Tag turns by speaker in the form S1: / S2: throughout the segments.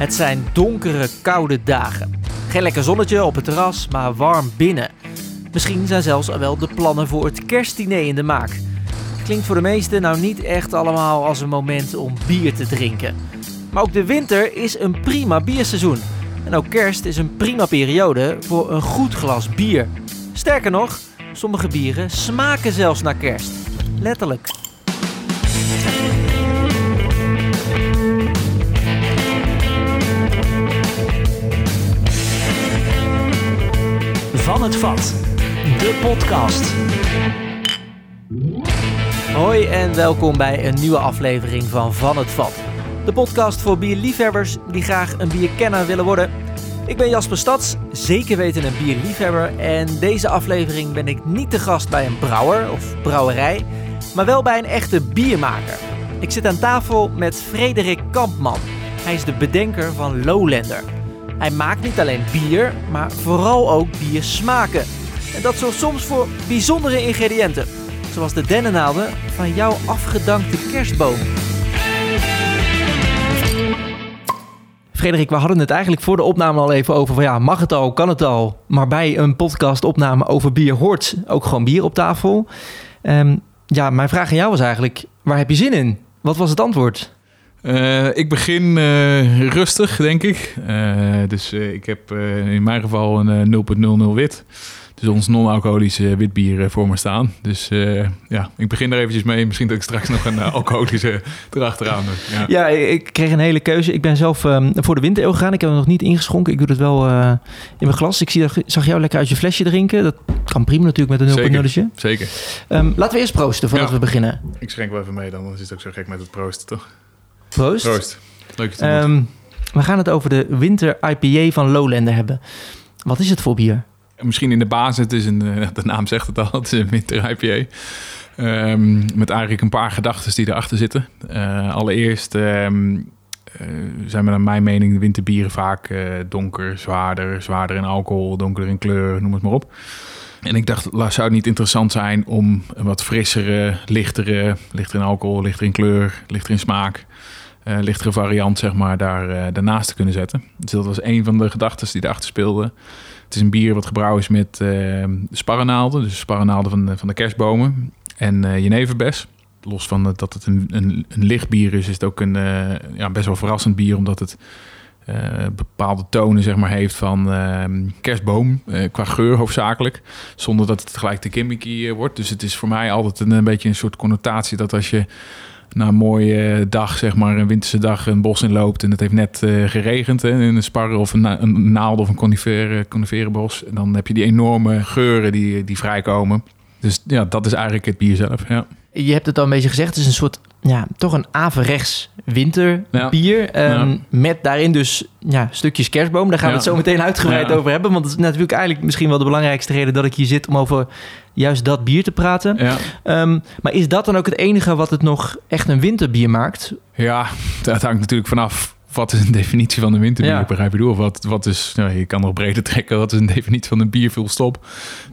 S1: Het zijn donkere, koude dagen. Geen lekker zonnetje op het terras, maar warm binnen. Misschien zijn zelfs al wel de plannen voor het kerstdiner in de maak. Klinkt voor de meesten nou niet echt allemaal als een moment om bier te drinken. Maar ook de winter is een prima bierseizoen. En ook kerst is een prima periode voor een goed glas bier. Sterker nog, sommige bieren smaken zelfs naar kerst. Letterlijk.
S2: Van het Vat, de podcast.
S1: Hoi en welkom bij een nieuwe aflevering van Van het Vat. De podcast voor bierliefhebbers die graag een bierkenner willen worden. Ik ben Jasper Stads, zeker weten een bierliefhebber. En deze aflevering ben ik niet te gast bij een brouwer of brouwerij, maar wel bij een echte biermaker. Ik zit aan tafel met Frederik Kampman. Hij is de bedenker van Lowlander. Hij maakt niet alleen bier, maar vooral ook biersmaken. En dat zorgt soms voor bijzondere ingrediënten. Zoals de dennennaalden van jouw afgedankte kerstboom. Frederik, we hadden het eigenlijk voor de opname al even over van ja, mag het al, kan het al. Maar bij een podcastopname over bier hoort ook gewoon bier op tafel. Ehm, ja, mijn vraag aan jou was eigenlijk, waar heb je zin in? Wat was het antwoord?
S3: Uh, ik begin uh, rustig, denk ik. Uh, dus ik heb in mijn geval een 0.00 wit. Dus ons non-alcoholische witbier voor me staan. Dus ja, ik begin er eventjes mee. Misschien dat ik straks nog een alcoholische erachteraan doe.
S1: Ja. ja, ik kreeg een hele keuze. Ik ben zelf um, voor de winter gegaan. Ik heb hem nog niet ingeschonken. Ik doe het wel in mijn glas. Ik zie, zag jou lekker uit je flesje drinken. Dat kan prima natuurlijk met een 0.0'tje.
S3: Zeker, zeker.
S1: Um, laten we eerst proosten voordat ja. we beginnen.
S3: Ik schenk wel even mee dan, anders is het ook zo gek met het proosten, toch?
S1: Proost.
S3: Proost. Leuk te
S1: um, We gaan het over de winter IPA van Lowlander hebben. Wat is het voor bier?
S3: Misschien in de basis, het is een, de naam zegt het al, het is een winter IPA. Um, met eigenlijk een paar gedachten die erachter zitten. Uh, allereerst um, uh, zijn we naar mijn mening de winterbieren vaak uh, donker, zwaarder, zwaarder in alcohol, donkerder in kleur, noem het maar op. En ik dacht, zou het niet interessant zijn om een wat frissere, lichtere, lichter in alcohol, lichter in kleur, lichter in smaak, uh, lichtere variant, zeg maar, daar, uh, daarnaast te kunnen zetten. Dus dat was een van de gedachten die erachter speelden. Het is een bier wat gebrouwen is met uh, sparrenaalden, dus sparrenaalden van de, van de kerstbomen en uh, jeneverbes. Los van dat het een, een, een licht bier is, is het ook een ja, best wel verrassend bier, omdat het bepaalde tonen zeg maar, heeft van uh, kerstboom, qua geur hoofdzakelijk. Zonder dat het gelijk te gimmicky wordt. Dus het is voor mij altijd een, beetje een soort connotatie dat als je na een mooie dag, zeg maar een winterse dag, een bos in loopt en het heeft net geregend, hè, in een sparren of een, na een naald of een conifere, coniferenbos. En dan heb je die enorme geuren die, die vrijkomen. Dus ja, dat is eigenlijk het bier zelf. Ja.
S1: Je hebt het al een beetje gezegd, het is een soort, ja, toch een averechts winterbier. Ja. Um, ja. Met daarin dus ja, stukjes kerstboom. Daar gaan we het zo meteen uitgebreid over hebben. Want dat is natuurlijk eigenlijk misschien wel de belangrijkste reden dat ik hier zit om over juist dat bier te praten. Um, maar is dat dan ook het enige wat het nog echt een winterbier maakt?
S3: Ja, dat hangt natuurlijk vanaf wat is een definitie van een winterbier? Ja. Begrijp je door? Wat, wat is, nou, je kan nog breder trekken. Wat is een definitie van een bier? Veel stop.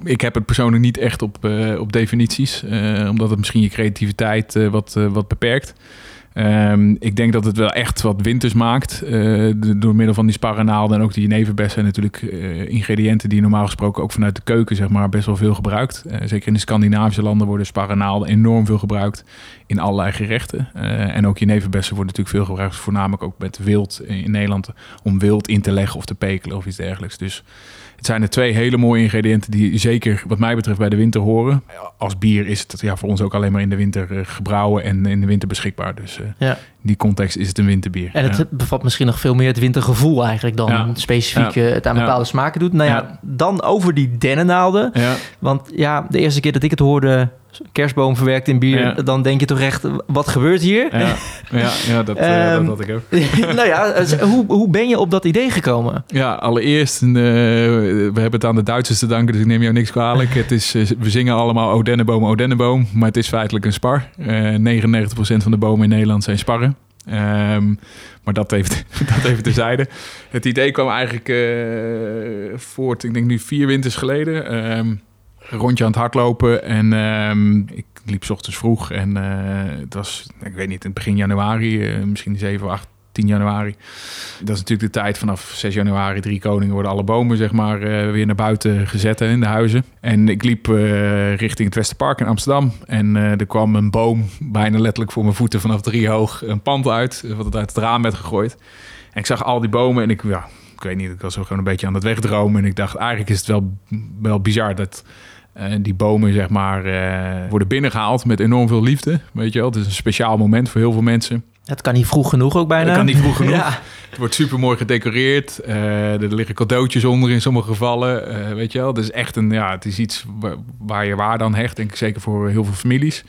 S3: Ik heb het persoonlijk niet echt op, uh, op definities. Uh, omdat het misschien je creativiteit uh, wat, wat beperkt. Um, ik denk dat het wel echt wat winters maakt. Uh, door middel van die sparrenaalden en ook die jeneverbes zijn natuurlijk uh, ingrediënten die normaal gesproken ook vanuit de keuken zeg maar, best wel veel gebruikt. Uh, zeker in de Scandinavische landen worden sparrenaalden enorm veel gebruikt in allerlei gerechten. en ook jeneverbessen worden natuurlijk veel gebruikt, voornamelijk ook met wild in Nederland, om wild in te leggen of te pekelen of iets dergelijks. Dus het zijn er twee hele mooie ingrediënten die zeker wat mij betreft bij de winter horen. Als bier is het ja, voor ons ook alleen maar in de winter uh, gebrouwen en in de winter beschikbaar. Dus uh, ja. Die context is het een winterbier.
S1: En het
S3: ja.
S1: bevat misschien nog veel meer het wintergevoel eigenlijk dan ja. specifiek uh, het aan bepaalde smaken doet. Nou ja, dan over die dennennaalden. Want ja, de eerste keer dat ik het hoorde kerstboom verwerkt in bier, ja. dan denk je toch echt, wat gebeurt hier?
S3: Ja, ja, ja dat, uh, um, dat had ik ook.
S1: nou ja, hoe, hoe ben je op dat idee gekomen?
S3: Ja, allereerst, uh, we hebben het aan de Duitsers te danken, dus ik neem jou niks kwalijk. Het is, uh, we zingen allemaal Odenneboom, Odenneboom, maar het is feitelijk een spar. 99% van de bomen in Nederland zijn sparren. Um, maar dat even, dat even terzijde. Het idee kwam eigenlijk voort, ik denk nu vier winters geleden. Um, rondje aan het hardlopen. En um, ik liep s ochtends vroeg. En uh, het was, ik weet niet, in begin januari, uh, misschien 7, 8, 10 januari. Dat is natuurlijk de tijd vanaf 6 januari, drie koningen, worden alle bomen zeg maar eh, weer naar buiten gezet in de huizen. En ik liep eh, richting het Westerpark in Amsterdam. En eh, er kwam een boom bijna letterlijk voor mijn voeten vanaf drie hoog een pand uit, wat het uit het raam werd gegooid. En ik zag al die bomen en ik, ja, ik weet niet, ik was gewoon een beetje aan het wegdromen. En ik dacht, eigenlijk is het wel, wel bizar dat die bomen, zeg maar, eh, worden binnengehaald met enorm veel liefde. Weet je wel, het is een speciaal moment voor heel veel mensen.
S1: Het kan niet vroeg genoeg ook bijna.
S3: Het kan niet vroeg genoeg.
S1: Ja.
S3: Het wordt super mooi gedecoreerd. Eh, er liggen cadeautjes onder in sommige gevallen. Eh, weet je wel, het is echt een, ja, het is iets waar, waar je waarde aan hecht. Denk ik zeker voor heel veel families.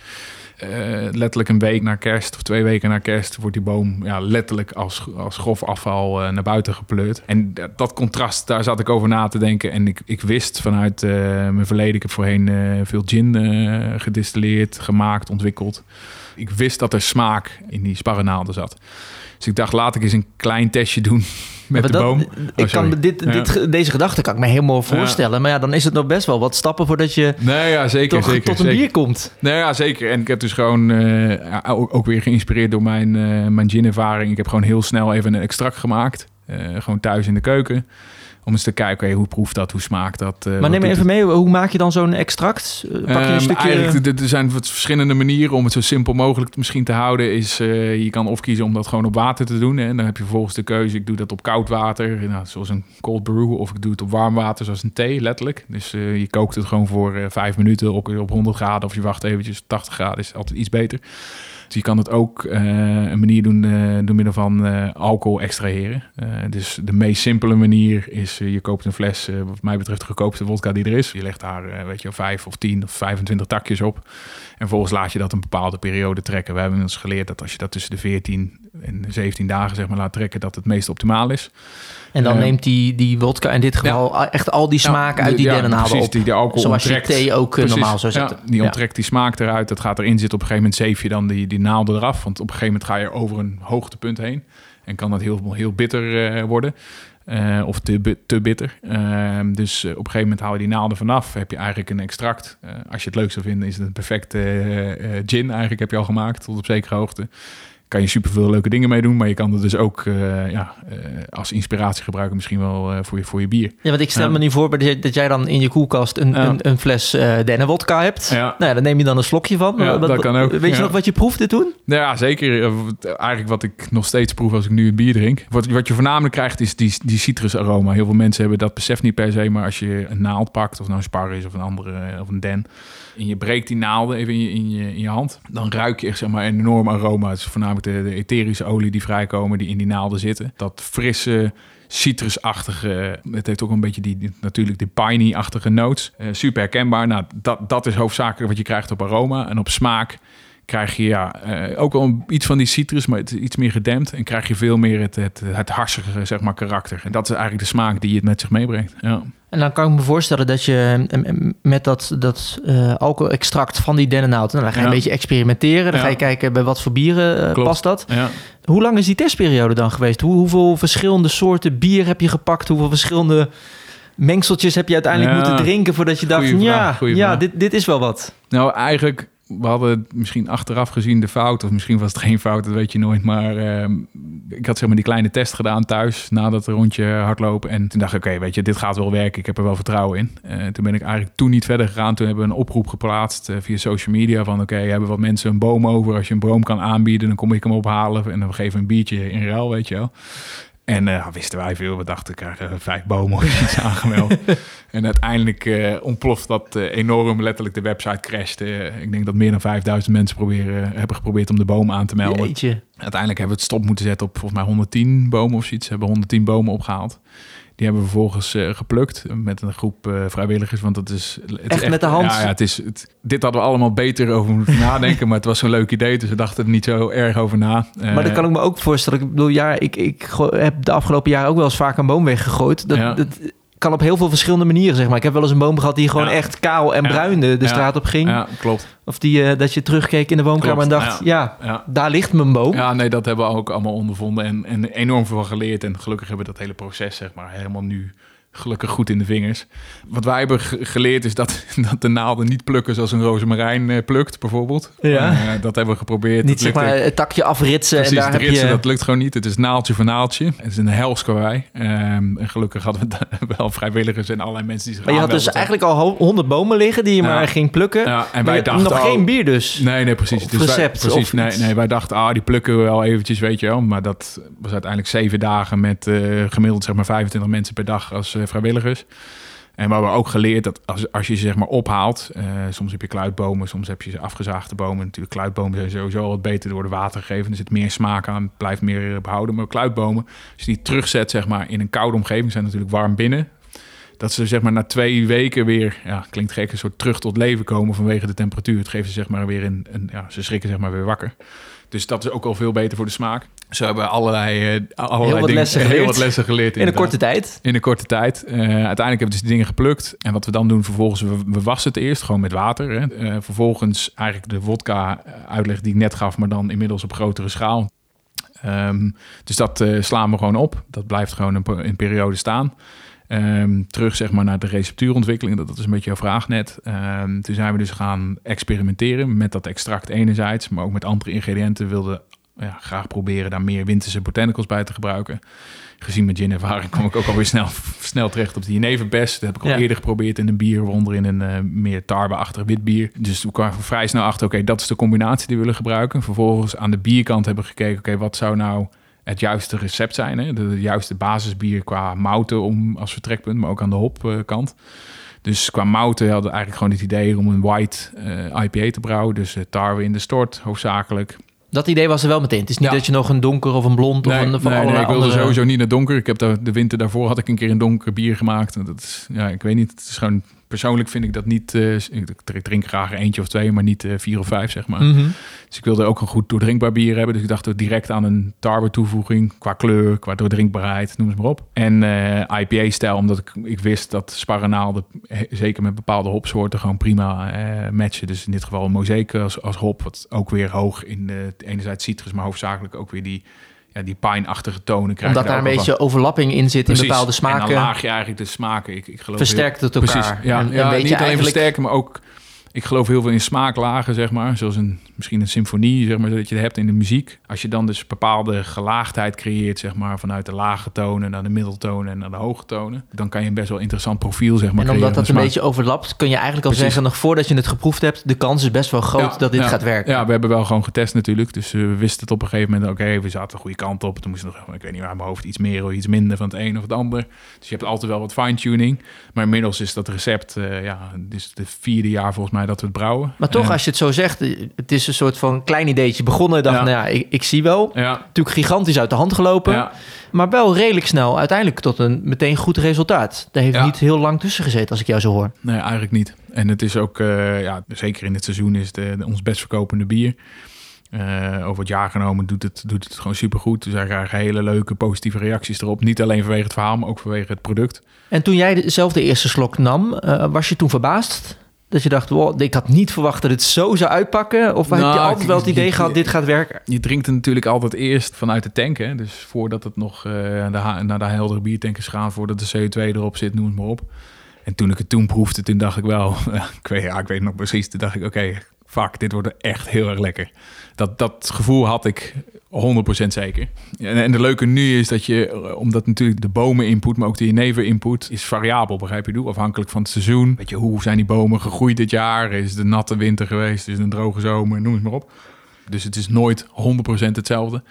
S3: Eh, letterlijk een week na kerst of twee weken na kerst wordt die boom ja, letterlijk als, als grof afval naar buiten gepleurd. En dat- dat contrast, daar zat ik over na te denken. En ik, ik wist vanuit mijn verleden, ik heb voorheen veel gin gedistilleerd, gemaakt, ontwikkeld. Ik wist dat er smaak in die sparrenaalden zat. Dus ik dacht, laat ik eens een klein testje doen met
S1: Maar
S3: de
S1: dat-
S3: boom.
S1: Ik
S3: Oh,
S1: kan dit,
S3: Ja.
S1: dit, deze gedachte kan ik me helemaal voorstellen. Maar ja, dan is het nog best wel wat stappen voordat je
S3: Nee, ja, zeker,
S1: toch
S3: zeker.
S1: tot een
S3: zeker.
S1: bier komt.
S3: Nee, ja, zeker. En ik heb dus gewoon eh, ook, ook weer geïnspireerd door mijn, eh mijn gin-ervaring. Ik heb gewoon heel snel even een extract gemaakt. Eh, gewoon thuis in de keuken. Om eens te kijken, hoe proeft dat, hoe smaakt dat. eh,
S1: Maar neem me even mee, hoe maak je dan zo'n extract? Eh, Pak je
S3: Ehm,
S1: een stukje...
S3: Eigenlijk, er- zijn verschillende manieren om het zo simpel mogelijk misschien te houden. Is, eh, je kan of kiezen om dat gewoon op water te doen. Hè. En dan heb je vervolgens de keuze, ik doe dat op koud water, nou, zoals een cold brew. Of ik doe het op warm water, zoals een thee, letterlijk. Dus je kookt het gewoon voor vijf minuten op, op 100 graden. Of je wacht eventjes op 80 graden, is altijd iets beter. Dus je kan het ook eh, een manier doen eh, door middel van eh, alcohol extraheren. Dus de meest simpele manier is, je koopt een fles, wat mij betreft de goedkoopste wodka die er is. Je legt daar, weet je, vijf of tien of 25 takjes op. En vervolgens laat je dat een bepaalde periode trekken. We hebben ons geleerd dat als je dat tussen de 14 en de 17 dagen zeg maar, laat trekken, dat het meest optimaal is.
S1: en dan neemt die, die wodka in dit geval echt al die smaken uit die
S3: ja,
S1: dennenhalen
S3: precies,
S1: op.
S3: die de alcohol
S1: Zoals je thee ook
S3: Precies,
S1: normaal zou zetten.
S3: Ja, die onttrekt die smaak eruit. Dat gaat erin zitten. Op een gegeven moment zeef je dan die, die naalden eraf. Want op een gegeven moment ga je over een hoogtepunt heen. En kan dat heel, heel bitter eh, worden. Eh, of te, te bitter. Ehm, dus eh, op een gegeven moment haal je die naalden vanaf. Heb je eigenlijk een extract. Als je het leuk zou vinden, is het een perfecte gin. Eigenlijk heb je al gemaakt tot op zekere hoogte. Kan je superveel leuke dingen mee doen. Maar je kan het dus ook eh, ja, eh, als inspiratie gebruiken. Misschien wel eh, voor, je, voor je bier.
S1: Ja, want ik stel me nu voor dat jij- dan in je koelkast een, een, een fles dennenwodka hebt.
S3: Ja.
S1: Nou ja, dan neem je dan een slokje van.
S3: Ja,
S1: Wat-
S3: dat kan ook,
S1: Weet je nog wat je proefde toen?
S3: Nou Ja, zeker. Eigenlijk wat ik nog steeds proef als ik nu het bier drink. Wat, wat je voornamelijk krijgt is die, die citrusaroma. Heel veel mensen hebben dat besef niet per se. Maar als je een naald pakt, of nou een spar is of een andere, of een den. En je breekt die naalden even in je, in je, in je hand. Dan ruik je echt zeg maar, een enorm aroma. Voornamelijk de, etherische olie die vrijkomen, die in die naalden zitten. Dat frisse, citrusachtige. Het heeft ook een beetje die, natuurlijk die piney-achtige notes. Eh, super herkenbaar. Nou, dat, dat is hoofdzakelijk wat je krijgt op aroma. En op smaak krijg je ja, eh, ook een- iets van die citrus, maar het is iets meer gedempt. En krijg je veel meer het, het, het harsige zeg maar, karakter. En dat is eigenlijk de smaak die het met zich meebrengt. Ja.
S1: En dan kan ik me voorstellen dat je eh, met dat, dat eh alcohol-extract van die dennenhout... Nou, dan ga je
S3: Ja.
S1: een beetje experimenteren. Dan
S3: Ja.
S1: ga je kijken bij wat voor bieren eh, past dat.
S3: Ja.
S1: Hoe lang is die testperiode dan geweest? Hoe, hoeveel verschillende soorten bier heb je gepakt? Hoeveel verschillende mengseltjes heb je uiteindelijk moeten drinken... voordat je dacht, van, ja, ja dit, dit is wel wat.
S3: Nou, eigenlijk, we hadden misschien achteraf gezien de fout, of misschien was het geen fout, dat weet je nooit. Maar ehm, ik had zeg maar die kleine test gedaan thuis, na dat rondje hardlopen. En toen dacht ik, oké, weet je, dit gaat wel werken, ik heb er wel vertrouwen in. Eh, toen ben ik eigenlijk toen niet verder gegaan. Toen hebben we een oproep geplaatst eh, via social media van, oké, hebben wat mensen een boom over? Als je een boom kan aanbieden, dan kom ik hem ophalen en dan geven we een biertje in ruil, weet je wel. En eh, wisten wij veel. We dachten, we krijgen vijf bomen of iets aangemeld. en uiteindelijk eh, ontploft dat eh, enorm. Letterlijk de website crasht. Eh, ik denk dat meer dan 5000 mensen proberen, hebben geprobeerd om de bomen aan te melden.
S1: Jeetje.
S3: Uiteindelijk hebben we het stop moeten zetten op volgens mij 110 bomen of zoiets. We hebben 110 bomen opgehaald. Die hebben we vervolgens eh, geplukt met een groep eh, vrijwilligers. Want dat is, het is
S1: Echt met de hand?
S3: Ja, ja het is, het, dit hadden we allemaal beter over moeten nadenken. maar het was zo'n leuk idee, dus we dachten er niet zo erg over na.
S1: Maar dan
S3: Eh,
S1: kan ik me ook voorstellen. Ik bedoel, ja, ik, ik heb de afgelopen jaren ook wel eens vaak een boom weggegooid. Dat,
S3: Ja.
S1: dat kan op heel veel verschillende manieren, zeg maar. Ik heb wel eens een boom gehad die gewoon
S3: Ja.
S1: echt kaal en bruin de, de
S3: Ja.
S1: straat op ging.
S3: Ja, klopt.
S1: Of die, eh, dat je terugkeek in de woonkamer
S3: Klopt,
S1: en dacht, ja.
S3: Ja.
S1: daar ligt mijn boom.
S3: Ja, nee, dat hebben we ook allemaal ondervonden en, en enorm veel van geleerd. En gelukkig hebben we dat hele proces, zeg maar, helemaal nu gelukkig goed in de vingers. Wat wij hebben ge- geleerd is dat, dat de naalden niet plukken zoals een rozemarijn eh, plukt, bijvoorbeeld.
S1: Ja.
S3: Eh, dat hebben we geprobeerd.
S1: Niet zeg maar het takje afritsen
S3: Precies,
S1: en daar heb je...
S3: dat lukt gewoon niet. Het is naaltje voor naaltje. Het is een hels karwei. Ehm, en gelukkig hadden we wel vrijwilligers en allerlei mensen die zich
S1: Maar je had dus eigenlijk al ho- honderd bomen liggen die je
S3: Ja.
S1: maar ging plukken.
S3: Ja, en wij dachten...
S1: Nog geen bier dus.
S3: Nee, nee, precies.
S1: Of
S3: Dus wij-
S1: recept
S3: precies,
S1: of
S3: nee, nee, wij dachten, ah, die plukken we wel eventjes, weet je wel. Maar dat was uiteindelijk zeven dagen met eh, gemiddeld zeg maar 25 mensen per dag als vrijwilligers. En we hebben ook geleerd dat als, als je ze zeg maar ophaalt, eh, soms heb je kluitbomen, soms heb je ze afgezaagde bomen. Natuurlijk, kluitbomen zijn sowieso wat beter door de water gegeven. Er zit meer smaak aan, blijft meer eh, behouden. Maar kluitbomen, als je die terugzet zeg maar in een koude omgeving, zijn natuurlijk warm binnen. Dat ze zeg maar na twee weken weer, ja, klinkt gek, een soort terug tot leven komen vanwege de temperatuur. Het geeft ze zeg maar weer een, een ja, ze schrikken zeg maar weer wakker. Dus dat is ook al veel beter voor de smaak. Zo hebben allerlei, eh, allerlei
S1: wat
S3: dingen,
S1: lessen
S3: heel wat lessen geleerd.
S1: In een korte tijd.
S3: In een korte tijd. Eh, uiteindelijk hebben we dus die dingen geplukt. En wat we dan doen vervolgens, we, we wassen het eerst gewoon met water. Hè. Eh, vervolgens eigenlijk de vodka eh, uitleg die ik net gaf, maar dan inmiddels op grotere schaal. Ehm, dus dat slaan we gewoon op. Dat blijft gewoon een, pe- een periode staan. Ehm, terug zeg maar naar de receptuurontwikkeling. Dat, dat is een beetje jouw vraag net. Ehm, toen zijn we dus gaan experimenteren met dat extract enerzijds, maar ook met andere ingrediënten. We wilden ja, graag proberen daar meer winterse botanicals bij te gebruiken. Gezien mijn gin-ervaring kom ik ook alweer snel, snel terecht op de jeneverbest. Dat heb ik al
S1: Ja.
S3: eerder geprobeerd in een bier, waaronder in een eh, meer tarweachtig wit bier. Dus we kwamen vrij snel achter, oké, dat is de combinatie die we willen gebruiken. Vervolgens aan de bierkant hebben we gekeken, oké, wat zou nou het juiste recept zijn? Hè? De, de juiste basisbier qua mouten om, als vertrekpunt, maar ook aan de hopkant. Dus qua mouten hadden we eigenlijk gewoon het idee om een white eh, IPA te brouwen. Dus eh, tarwe in de stort, hoofdzakelijk.
S1: Dat idee was er wel meteen. Het is niet
S3: Ja.
S1: dat je nog een donker of een blond of
S3: Nee,
S1: een
S3: nee,
S1: van
S3: nee,
S1: allerlei
S3: ik wilde
S1: andere...
S3: sowieso niet naar donker. Ik heb de, de winter daarvoor had ik een keer een donker bier gemaakt. En Dat is, ja, ik weet niet. Het is gewoon persoonlijk vind ik dat niet. eh, ik drink- graag eentje of twee, maar niet eh, vier of vijf zeg maar.
S1: Mhm.
S3: Dus ik wilde ook een goed doordrinkbaar bier hebben. Dus ik dacht direct aan een tarwe toevoeging qua kleur, qua doordrinkbaarheid, noem het maar op. En eh, IPA-stijl, omdat ik, ik wist dat sparrenaalden, eh, zeker met bepaalde hopsoorten, gewoon prima matchen. Dus in dit geval een mozaïek als, als hop, wat ook weer hoog in de enerzijds citrus, maar hoofdzakelijk ook weer die, ja, die pine-achtige tonen krijg.
S1: Omdat daar een beetje overlapping in zit
S3: Precies.
S1: in bepaalde
S3: En
S1: smaken.
S3: dan laag je eigenlijk de smaken. Ik, ik geloof
S1: Versterkt het elkaar.
S3: Precies. Ja,
S1: En- en
S3: ja niet alleen versterken, maar ook... Ik geloof heel veel in smaaklagen, zeg maar. Zoals een, misschien een symfonie, zeg maar, dat je hebt in de muziek. Als je dan dus bepaalde gelaagdheid creëert, zeg maar... vanuit de lage tonen naar de middeltonen en naar de hoge tonen... dan kan je een best wel interessant profiel, zeg maar,
S1: En omdat dat een
S3: smaak.
S1: beetje overlapt, kun je eigenlijk al
S3: Precies.
S1: zeggen, nog voordat je het geproefd hebt, de kans is best wel groot
S3: Ja,
S1: dat dit
S3: ja.
S1: gaat werken.
S3: Ja, we hebben wel gewoon getest natuurlijk. Dus eh, we wisten het op een gegeven moment. Oké, we zaten de goede kant op. Toen moest nog, ik weet niet waar, mijn hoofd iets meer of iets minder van het een of het ander. Dus je hebt altijd wel wat fine-tuning. Maar inmiddels is dat recept, eh, ja, dit is het vierde jaar volgens mij dat we het brouwen.
S1: Maar toch,
S3: En-
S1: als je het zo zegt, het is een soort van klein ideetje begonnen. Dacht,
S3: Ja.
S1: nou ja, ik, ik zie wel.
S3: Ja,
S1: Natuurlijk gigantisch uit de hand gelopen.
S3: ja,
S1: Maar wel redelijk snel uiteindelijk tot een meteen goed resultaat. Daar heeft
S3: Ja.
S1: niet heel lang tussen gezeten, als ik jou zo hoor.
S3: nee, eigenlijk niet. En het is ook, eh, ja, zeker in dit seizoen is het eh, ons best verkopende bier. Eh, over het jaar genomen doet het, doet het gewoon supergoed. Dus krijgen hele leuke positieve reacties erop. Niet alleen vanwege het verhaal, maar ook vanwege het product.
S1: En toen jij zelf de eerste slok nam, eh, was je toen verbaasd? Dat je dacht, wow, ik had niet verwacht dat het zo zou uitpakken? Of heb je
S3: Nou,
S1: altijd wel het idee gehad, dit gaat werken?
S3: Je drinkt het natuurlijk altijd eerst vanuit de tank. Hè? Dus voordat het nog eh, de naar de heldere biertank is gaan, voordat de CO2 erop zit, noem het maar op. En toen ik het toen proefde, toen dacht ik wel, ik weet, ja, ik weet het nog precies, toen dacht ik, oké, fuck, dit wordt echt heel erg lekker. Dat, dat gevoel had ik 100% zeker. En, de leuke nu is dat je, eh, omdat natuurlijk de bomen input, maar ook de jenever input, is variabel, begrijp je doe? Afhankelijk van het seizoen. Je, hoe zijn die bomen gegroeid dit jaar? Is het een natte winter geweest? Is het een droge zomer? Noem het maar op. Dus het is nooit 100% hetzelfde.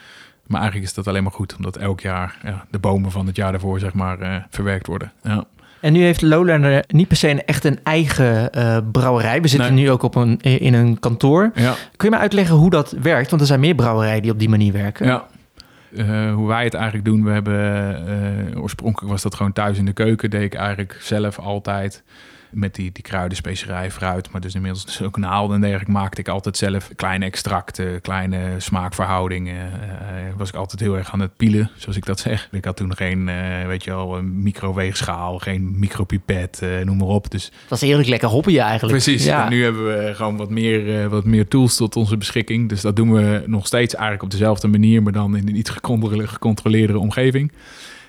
S3: Maar eigenlijk is dat alleen maar goed, omdat elk jaar ja, de bomen van het jaar daarvoor zeg maar, eh, verwerkt worden. Ja.
S1: En nu heeft Lowlander niet per se een, echt een eigen eh, brouwerij. We zitten
S3: Nee.
S1: nu ook op een, in een kantoor.
S3: Ja,
S1: Kun je me uitleggen hoe dat werkt? Want er zijn meer brouwerijen die op die manier werken.
S3: ja. Eh, hoe wij het eigenlijk doen, we hebben eh, oorspronkelijk was dat gewoon thuis in de keuken. Deed ik eigenlijk zelf altijd met die, die kruiden, specerij, fruit. Maar dus inmiddels dus ook naalden en dergelijke maakte ik altijd zelf. Kleine extracten, kleine smaakverhoudingen. eh, was ik altijd heel erg aan het pielen, zoals ik dat zeg. Ik had toen geen, eh, weet je wel, een microweegschaal, geen micropipet, eh, noem maar op. Dus
S1: Dat is eerlijk lekker hoppie eigenlijk.
S3: Precies.
S1: Ja.
S3: En nu hebben we gewoon wat meer, eh, wat meer tools tot onze beschikking. Dus dat doen we nog steeds eigenlijk op dezelfde manier, maar dan in een iets gecontrole- gecontroleerdere omgeving.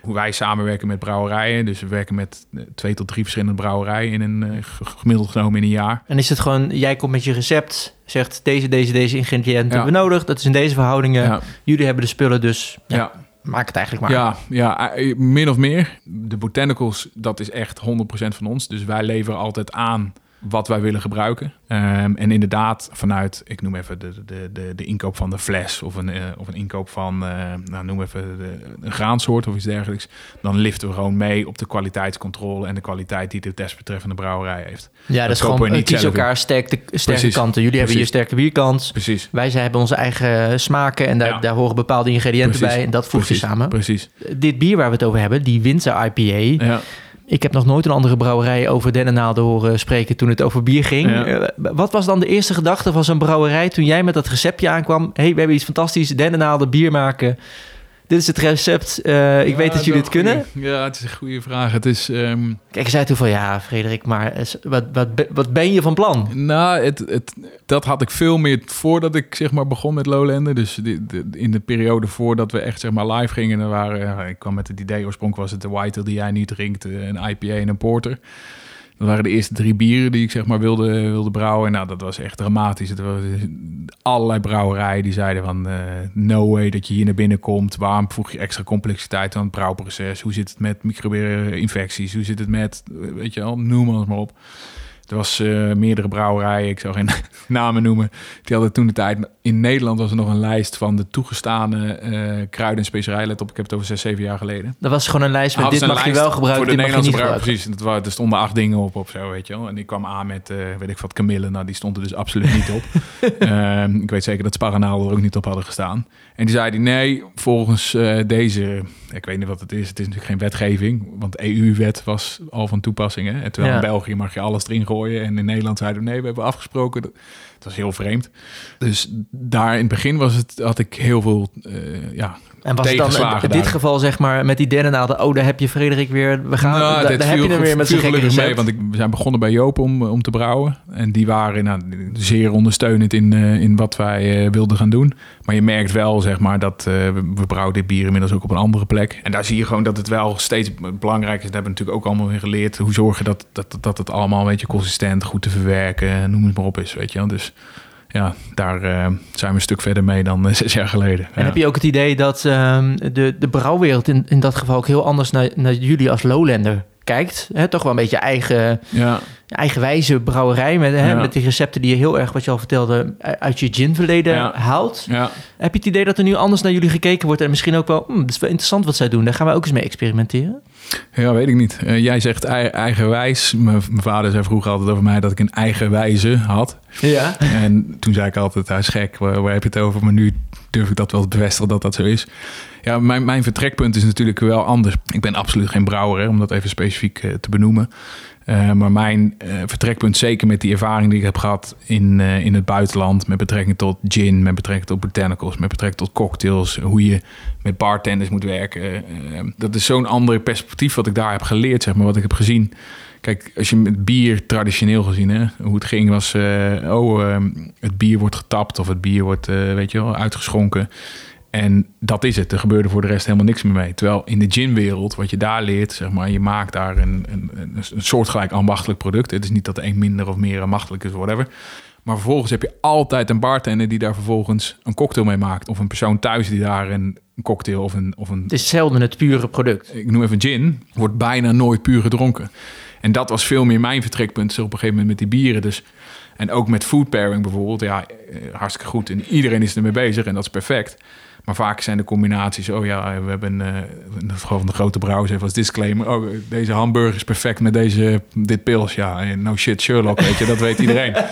S3: Hoe wij samenwerken met brouwerijen. Dus we werken met eh, twee tot drie verschillende brouwerijen in een eh, gemiddeld genomen in een jaar.
S1: En is het gewoon, jij komt met je recept, zegt deze, deze, deze ingrediënten hebben we nodig. Dat is in deze verhoudingen.
S3: Ja,
S1: Jullie hebben de spullen, dus ja,
S3: ja.
S1: maak het eigenlijk maar.
S3: Ja, ja, eh, min of meer. De botanicals, dat is echt 100% van ons. Dus wij leveren altijd aan wat wij willen gebruiken. Ehm, en inderdaad, vanuit, ik noem even de, de, de, de inkoop van de fles... of een, eh, of een inkoop van, eh, nou, noem even de, een graansoort of iets dergelijks... dan liften we gewoon mee op de kwaliteitscontrole... en de kwaliteit die de desbetreffende brouwerij heeft.
S1: Ja, dat, is gewoon
S3: we
S1: uh,
S3: niet
S1: kies elkaar sterke, sterke
S3: Precies.
S1: kanten. Jullie hebben
S3: Precies.
S1: sterke bierkant.
S3: Precies.
S1: Wij zijn, hebben onze eigen smaken en daar,
S3: Ja.
S1: daar horen bepaalde ingrediënten
S3: Precies.
S1: bij. En dat voegt je samen.
S3: Precies.
S1: Dit bier waar we het over hebben, die Winter IPA.
S3: Ja.
S1: Ik heb nog nooit een andere brouwerij over dennennaalden horen spreken toen het over bier ging.
S3: Ja.
S1: Eh, wat was dan de eerste gedachte van zo'n brouwerij toen jij met dat receptje aankwam? hey, we hebben iets fantastisch, dennennaalden, bier maken. Dit is het recept. Eh, ik weet dat jullie het kunnen.
S3: goeie- Ja, het is een goede vraag. Het is... ehm,
S1: Kijk, ik zei toen van ja, Frederik, maar eh, wat, wat, wat ben je van plan?
S3: Nou, het, het, dat had ik veel meer voordat ik zeg maar begon met Lowlander. Dus die- de- in de periode voordat we echt zeg maar live gingen, dan waren, ik kwam met het idee, oorspronkelijk was het de White die jij nu drinkt, eh, een IPA en een Porter. Dat waren de eerste drie bieren die ik zeg maar wilde, wilde brouwen. En nou, dat was echt dramatisch. Het waren allerlei brouwerijen die zeiden van eh, no way dat je hier naar binnen komt. Waarom voeg je extra complexiteit aan het brouwproces? Hoe zit het met microbiële infecties? Hoe zit het met, weet je wel, noem alles maar op. Er was eh, meerdere brouwerijen, ik zou geen namen noemen. Die hadden toen de tijd... In Nederland was er nog een lijst van de toegestane eh, kruiden en specerijen. Let op, ik heb het over zes, zeven jaar geleden.
S1: Dat was gewoon een lijst met dit mag je wel gebruiken,
S3: Voor de
S1: dit mag je niet gebruiken.
S3: Precies, dat waren, er stonden acht dingen op of zo, weet je wel. En ik kwam aan met, eh, weet ik wat, kamille. Nou, die stond er dus absoluut niet op. Ehm, ik weet zeker dat Sparanaal er ook niet op hadden gestaan. En die zeiden, nee, volgens eh, deze... Ik weet niet wat het is. Het is natuurlijk geen wetgeving. Want EU-wet was al van toepassing. Hè? En terwijl
S1: Ja.
S3: in België mag je alles erin gooien. En in Nederland zeiden we, nee, we hebben afgesproken... dat- Het was heel vreemd. Dus daar in het begin was het, had ik heel veel eh, ja,
S1: En was het dan in dit
S3: daar.
S1: geval zeg maar met die dennennaalden, oh daar heb je Frederik weer, we gaan,
S3: Nou,
S1: daar heb je hem weer met zijn gekke
S3: gelukkig mee, want ik, we zijn begonnen bij Joop om, om te brouwen. En die waren nou, zeer ondersteunend in, eh, in wat wij eh, wilden gaan doen. Maar je merkt wel, zeg maar, dat eh, we, we brouwen dit bier inmiddels ook op een andere plek. En daar zie je gewoon dat het wel steeds belangrijk is. Dat hebben we natuurlijk ook allemaal weer geleerd. Hoe zorgen dat, dat, dat het allemaal een beetje consistent, goed te verwerken, noem het maar op is, weet je. Dus ja, daar eh, zijn we een stuk verder mee dan eh, zes jaar geleden.
S1: En
S3: Ja.
S1: heb je ook het idee dat ehm, de, de brouwwereld in, in dat geval ook heel anders naar, naar jullie als Lowlander kijkt? Hè? Toch wel een beetje eigen,
S3: Ja,
S1: eigenwijze brouwerij met, hè,
S3: Ja.
S1: met die recepten die je heel erg, wat je al vertelde, uit je ginverleden
S3: Ja.
S1: haalt.
S3: ja.
S1: Heb je het idee dat er nu anders naar jullie gekeken wordt en misschien ook wel, hm, dat is wel interessant wat zij doen, daar gaan we ook eens mee experimenteren?
S3: Ja, weet ik niet. Eh, jij zegt ei- eigenwijs. Mijn mijn vader zei vroeger altijd over mij dat ik een eigenwijze had.
S1: Ja.
S3: En toen zei ik altijd, hij is gek, waar, waar heb je het over? Maar nu durf ik dat wel te bevestigen dat dat zo is. Ja, mijn, mijn vertrekpunt is natuurlijk wel anders. Ik ben absoluut geen brouwer, hè, om dat even specifiek eh, te benoemen. Eh, maar mijn eh, vertrekpunt, zeker met die ervaring die ik heb gehad in, eh, in het buitenland, met betrekking tot gin, met betrekking tot botanicals, met betrekking tot cocktails, hoe je met bartenders moet werken. dat is zo'n ander perspectief wat ik daar heb geleerd, zeg maar, wat ik heb gezien. Kijk, als je met bier traditioneel gezien, hè, hoe het ging was, oh, eh, het bier wordt getapt of het bier wordt, weet je wel, uitgeschonken. En dat is het. Er gebeurde voor de rest helemaal niks meer mee. Terwijl in de ginwereld, wat je daar leert, zeg maar, je maakt daar een, een, een, soortgelijk ambachtelijk product. Het is niet dat de een minder of meer ambachtelijk is, whatever. Maar vervolgens heb je altijd een bartender die daar vervolgens een cocktail mee maakt. Of een persoon thuis die daar een, een cocktail of een, of een
S1: Het is zelden het pure product.
S3: ik noem even gin, wordt bijna nooit puur gedronken. En dat was veel meer mijn vertrekpunt zo op een gegeven moment met die bieren. Dus, en ook met food pairing bijvoorbeeld. Ja, eh, hartstikke goed. En iedereen is ermee bezig en dat is perfect. Maar vaak zijn de combinaties, oh ja, we hebben eh gewoon de grote brouwers even als disclaimer. Oh, deze hamburger is perfect met deze, dit pils. Ja, en no shit Sherlock, weet je, dat weet iedereen.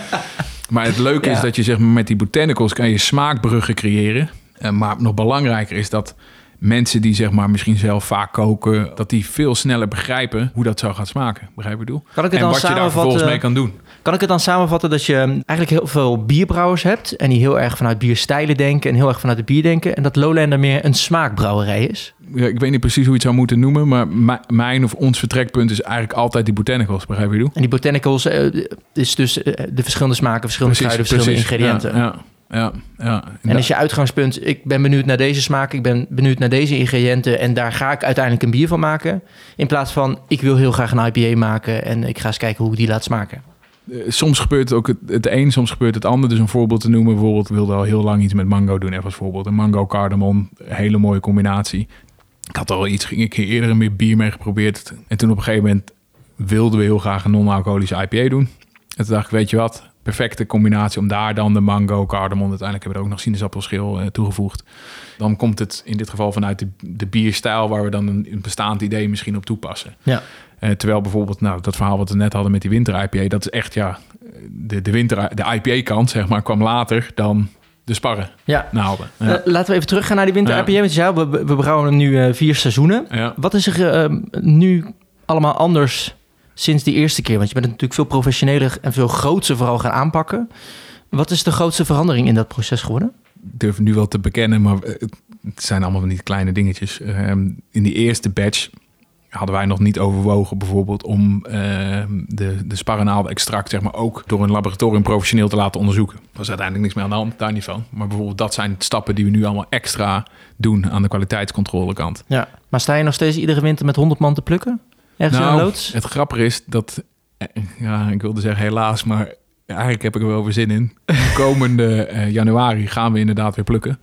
S3: Maar het leuke
S1: Ja.
S3: is dat je zeg maar met die botanicals kan je smaakbruggen creëren. Eh, maar nog belangrijker is dat mensen die zeg maar misschien zelf vaak koken, dat die veel sneller begrijpen hoe dat zou gaan smaken. Begrijp je ik bedoel?
S1: Kan ik het
S3: en
S1: dan
S3: wat je daar vervolgens mee kan doen.
S1: Kan ik het dan samenvatten dat je eigenlijk heel veel bierbrouwers hebt en die heel erg vanuit bierstijlen denken en heel erg vanuit het bier denken en dat Lowlander meer een smaakbrouwerij is?
S3: Ja, ik weet niet precies hoe je het zou moeten noemen, maar mi- mijn of ons vertrekpunt is eigenlijk altijd die botanicals. Begrijp je bedoel?
S1: En die botanicals eh, is dus eh, de verschillende smaken, verschillende kruiden, verschillende ingrediënten.
S3: Ja, ja. Ja, ja.
S1: En als je uitgangspunt, ik ben benieuwd naar deze smaak, ik ben benieuwd naar deze ingrediënten en daar ga ik uiteindelijk een bier van maken. In plaats van, ik wil heel graag een IPA maken en ik ga eens kijken hoe ik die laat smaken.
S3: Eh, soms gebeurt ook het, het een, soms gebeurt het ander. Dus een voorbeeld te noemen, bijvoorbeeld, ik wilde al heel lang iets met mango doen. Even als voorbeeld, een mango cardamom, hele mooie combinatie. Ik had al iets, ging ik eerder een bier mee geprobeerd. En toen op een gegeven moment wilden we heel graag een non-alcoholische IPA doen. En toen dacht ik, weet je wat, perfecte combinatie om daar dan de mango, cardamom, uiteindelijk hebben we er ook nog sinaasappelschil uh, toegevoegd. Dan komt het in dit geval vanuit de, de bierstijl waar we dan een, een bestaand idee misschien op toepassen.
S1: Ja.
S3: Uh, terwijl bijvoorbeeld, nou, dat verhaal wat we net hadden met die winter IPA, dat is echt ja, de, de winter, de IPA kant, zeg maar, kwam later dan de sparren
S1: Ja.
S3: naalden. Ja.
S1: Eh, laten we even teruggaan naar die winter
S3: Ja.
S1: IPA. Want we, we brouwen nu eh, vier seizoenen.
S3: ja.
S1: Wat is er eh, nu allemaal anders sinds die eerste keer? Want je bent het natuurlijk veel professioneler en veel grootser vooral gaan aanpakken. Wat is de grootste verandering in dat proces geworden?
S3: Ik durf nu wel te bekennen, maar eh, het zijn allemaal die kleine dingetjes. Ehm, in die eerste batch hadden wij nog niet overwogen bijvoorbeeld om ehm, de, de sparrenaalden-extract zeg maar, ook door een laboratorium professioneel te laten onderzoeken. Er was uiteindelijk niks meer aan de hand, daar niet van. Maar bijvoorbeeld dat zijn stappen die we nu allemaal extra doen aan de kwaliteitscontrolekant.
S1: Ja. Maar sta je nog steeds iedere winter met 100 man te plukken? Ergens in
S3: Nou,
S1: een loods?
S3: Het grappige is dat, eh, ja, ik wilde zeggen helaas, maar eigenlijk heb ik er wel weer zin in. Komende eh, januari gaan we inderdaad weer plukken.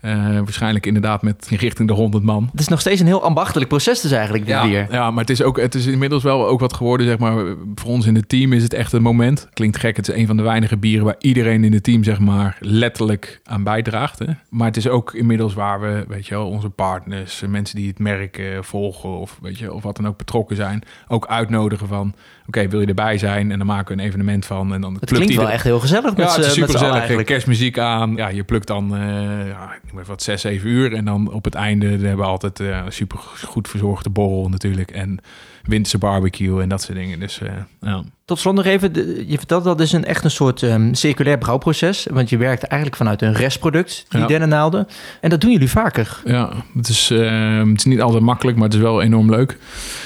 S3: Eh, waarschijnlijk inderdaad met richting de 100 man.
S1: Het is nog steeds een heel ambachtelijk proces dus eigenlijk, dit
S3: Ja,
S1: bier.
S3: ja, maar het is, ook, het is inmiddels wel ook wat geworden, zeg maar. Voor ons in het team is het echt een moment. Klinkt gek, het is een van de weinige bieren waar iedereen in het team, zeg maar, letterlijk aan bijdraagt. Hè? Maar het is ook inmiddels waar we, weet je wel, onze partners, mensen die het merk eh, volgen of, weet je, of wat dan ook betrokken zijn, ook uitnodigen van, oké, wil je erbij zijn? En dan maken we een evenement van. En dan
S1: Het klinkt wel echt heel gezellig met
S3: ja, het is super gezellig. Kerstmuziek aan. Ja, je plukt dan, eh ja, ik even wat, zes, zeven uur. En dan op het einde hebben we altijd eh, een super goed verzorgde borrel natuurlijk. En winterse barbecue en dat soort dingen. Dus eh, ja.
S1: Tot slot nog even, je vertelt dat is een, echt een soort ehm, circulair brouwproces. Want je werkt eigenlijk vanuit een restproduct, die
S3: Ja.
S1: dennennaalden. En dat doen jullie vaker.
S3: Ja, het is, eh, het is niet altijd makkelijk, maar het is wel enorm leuk.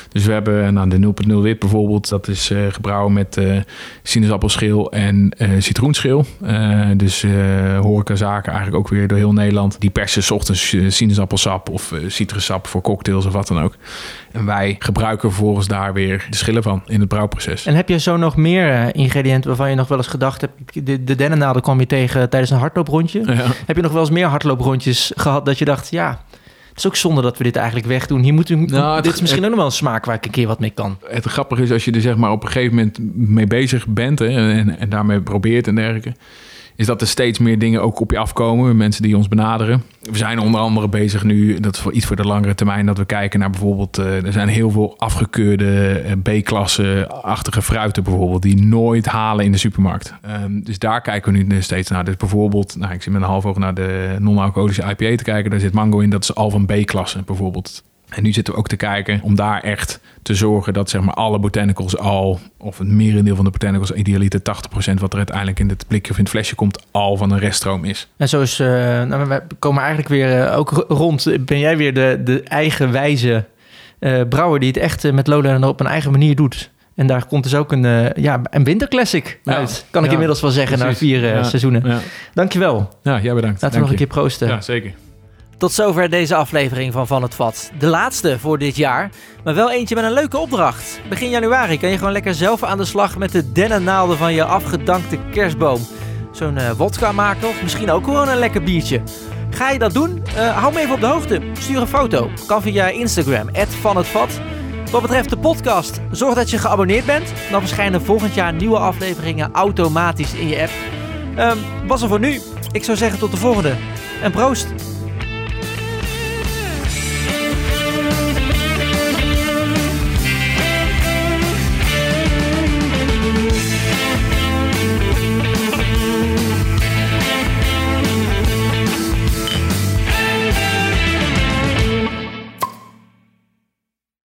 S3: Dus we hebben nou, de 0.0 wit bijvoorbeeld. Dat is eh, gebrouwen met eh sinaasappelschil en eh, citroenschil. Dus horecazaken eigenlijk ook weer door heel Nederland. Die persen 's ochtends sinaasappelsap of citrussap voor cocktails of wat dan ook. En wij gebruiken vervolgens daar weer de schillen van in het brouwproces.
S1: En heb je zo nog meer eh, ingrediënten waarvan je nog wel eens gedacht hebt... De, de dennennaalden kwam je tegen tijdens een hardlooprondje.
S3: Ja.
S1: Heb je nog wel eens meer hardlooprondjes gehad dat je dacht... ja, het is ook zonde dat we dit eigenlijk wegdoen. Hier moet u,
S3: Nou,
S1: dit is misschien ook nog wel een smaak waar ik een keer wat mee kan.
S3: Het grappige is als je er zeg maar op een gegeven moment mee bezig bent hè, en, en daarmee probeert en dergelijke, is dat er steeds meer dingen ook op je afkomen. Mensen die ons benaderen. We zijn onder andere bezig nu, dat is voor iets voor de langere termijn, dat we kijken naar bijvoorbeeld, eh, er zijn heel veel afgekeurde eh, B-klasse-achtige fruiten bijvoorbeeld, die nooit halen in de supermarkt. Ehm, dus daar kijken we nu steeds naar. Dus bijvoorbeeld, nou, ik zit met een half oog naar de non-alcoholische IPA te kijken. Daar zit mango in, dat is al van B-klasse bijvoorbeeld. En nu zitten we ook te kijken om daar echt te zorgen dat zeg maar alle botanicals al, of het merendeel van de botanicals, idealiter 80% wat er uiteindelijk in het blikje of in het flesje komt, al van een reststroom is.
S1: En zo is, eh, nou, we komen eigenlijk weer eh, ook ro- rond. Ben jij weer de, de eigenwijze eh brouwer die het echt met Lowlander op een eigen manier doet? En daar komt dus ook een, ja, een winterclassic
S3: Ja.
S1: uit. Kan ik
S3: Ja,
S1: inmiddels wel zeggen na vier eh,
S3: Ja.
S1: seizoenen. Dankjewel.
S3: ja jij bedankt.
S1: Laten we nog een keer proosten.
S3: Ja, zeker.
S1: Tot zover deze aflevering van Van het Vat. De laatste voor dit jaar, maar wel eentje met een leuke opdracht. Begin januari kan je gewoon lekker zelf aan de slag met de dennennaalden van je afgedankte kerstboom. Zo'n eh wodka maken of misschien ook gewoon een lekker biertje. Ga je dat doen? Eh, hou me even op de hoogte. Stuur een foto. Kan via Instagram, van het vat. Wat betreft de podcast, zorg dat je geabonneerd bent. Dan verschijnen volgend jaar nieuwe afleveringen automatisch in je app. Ehm was er voor nu. Ik zou zeggen tot de volgende. En proost!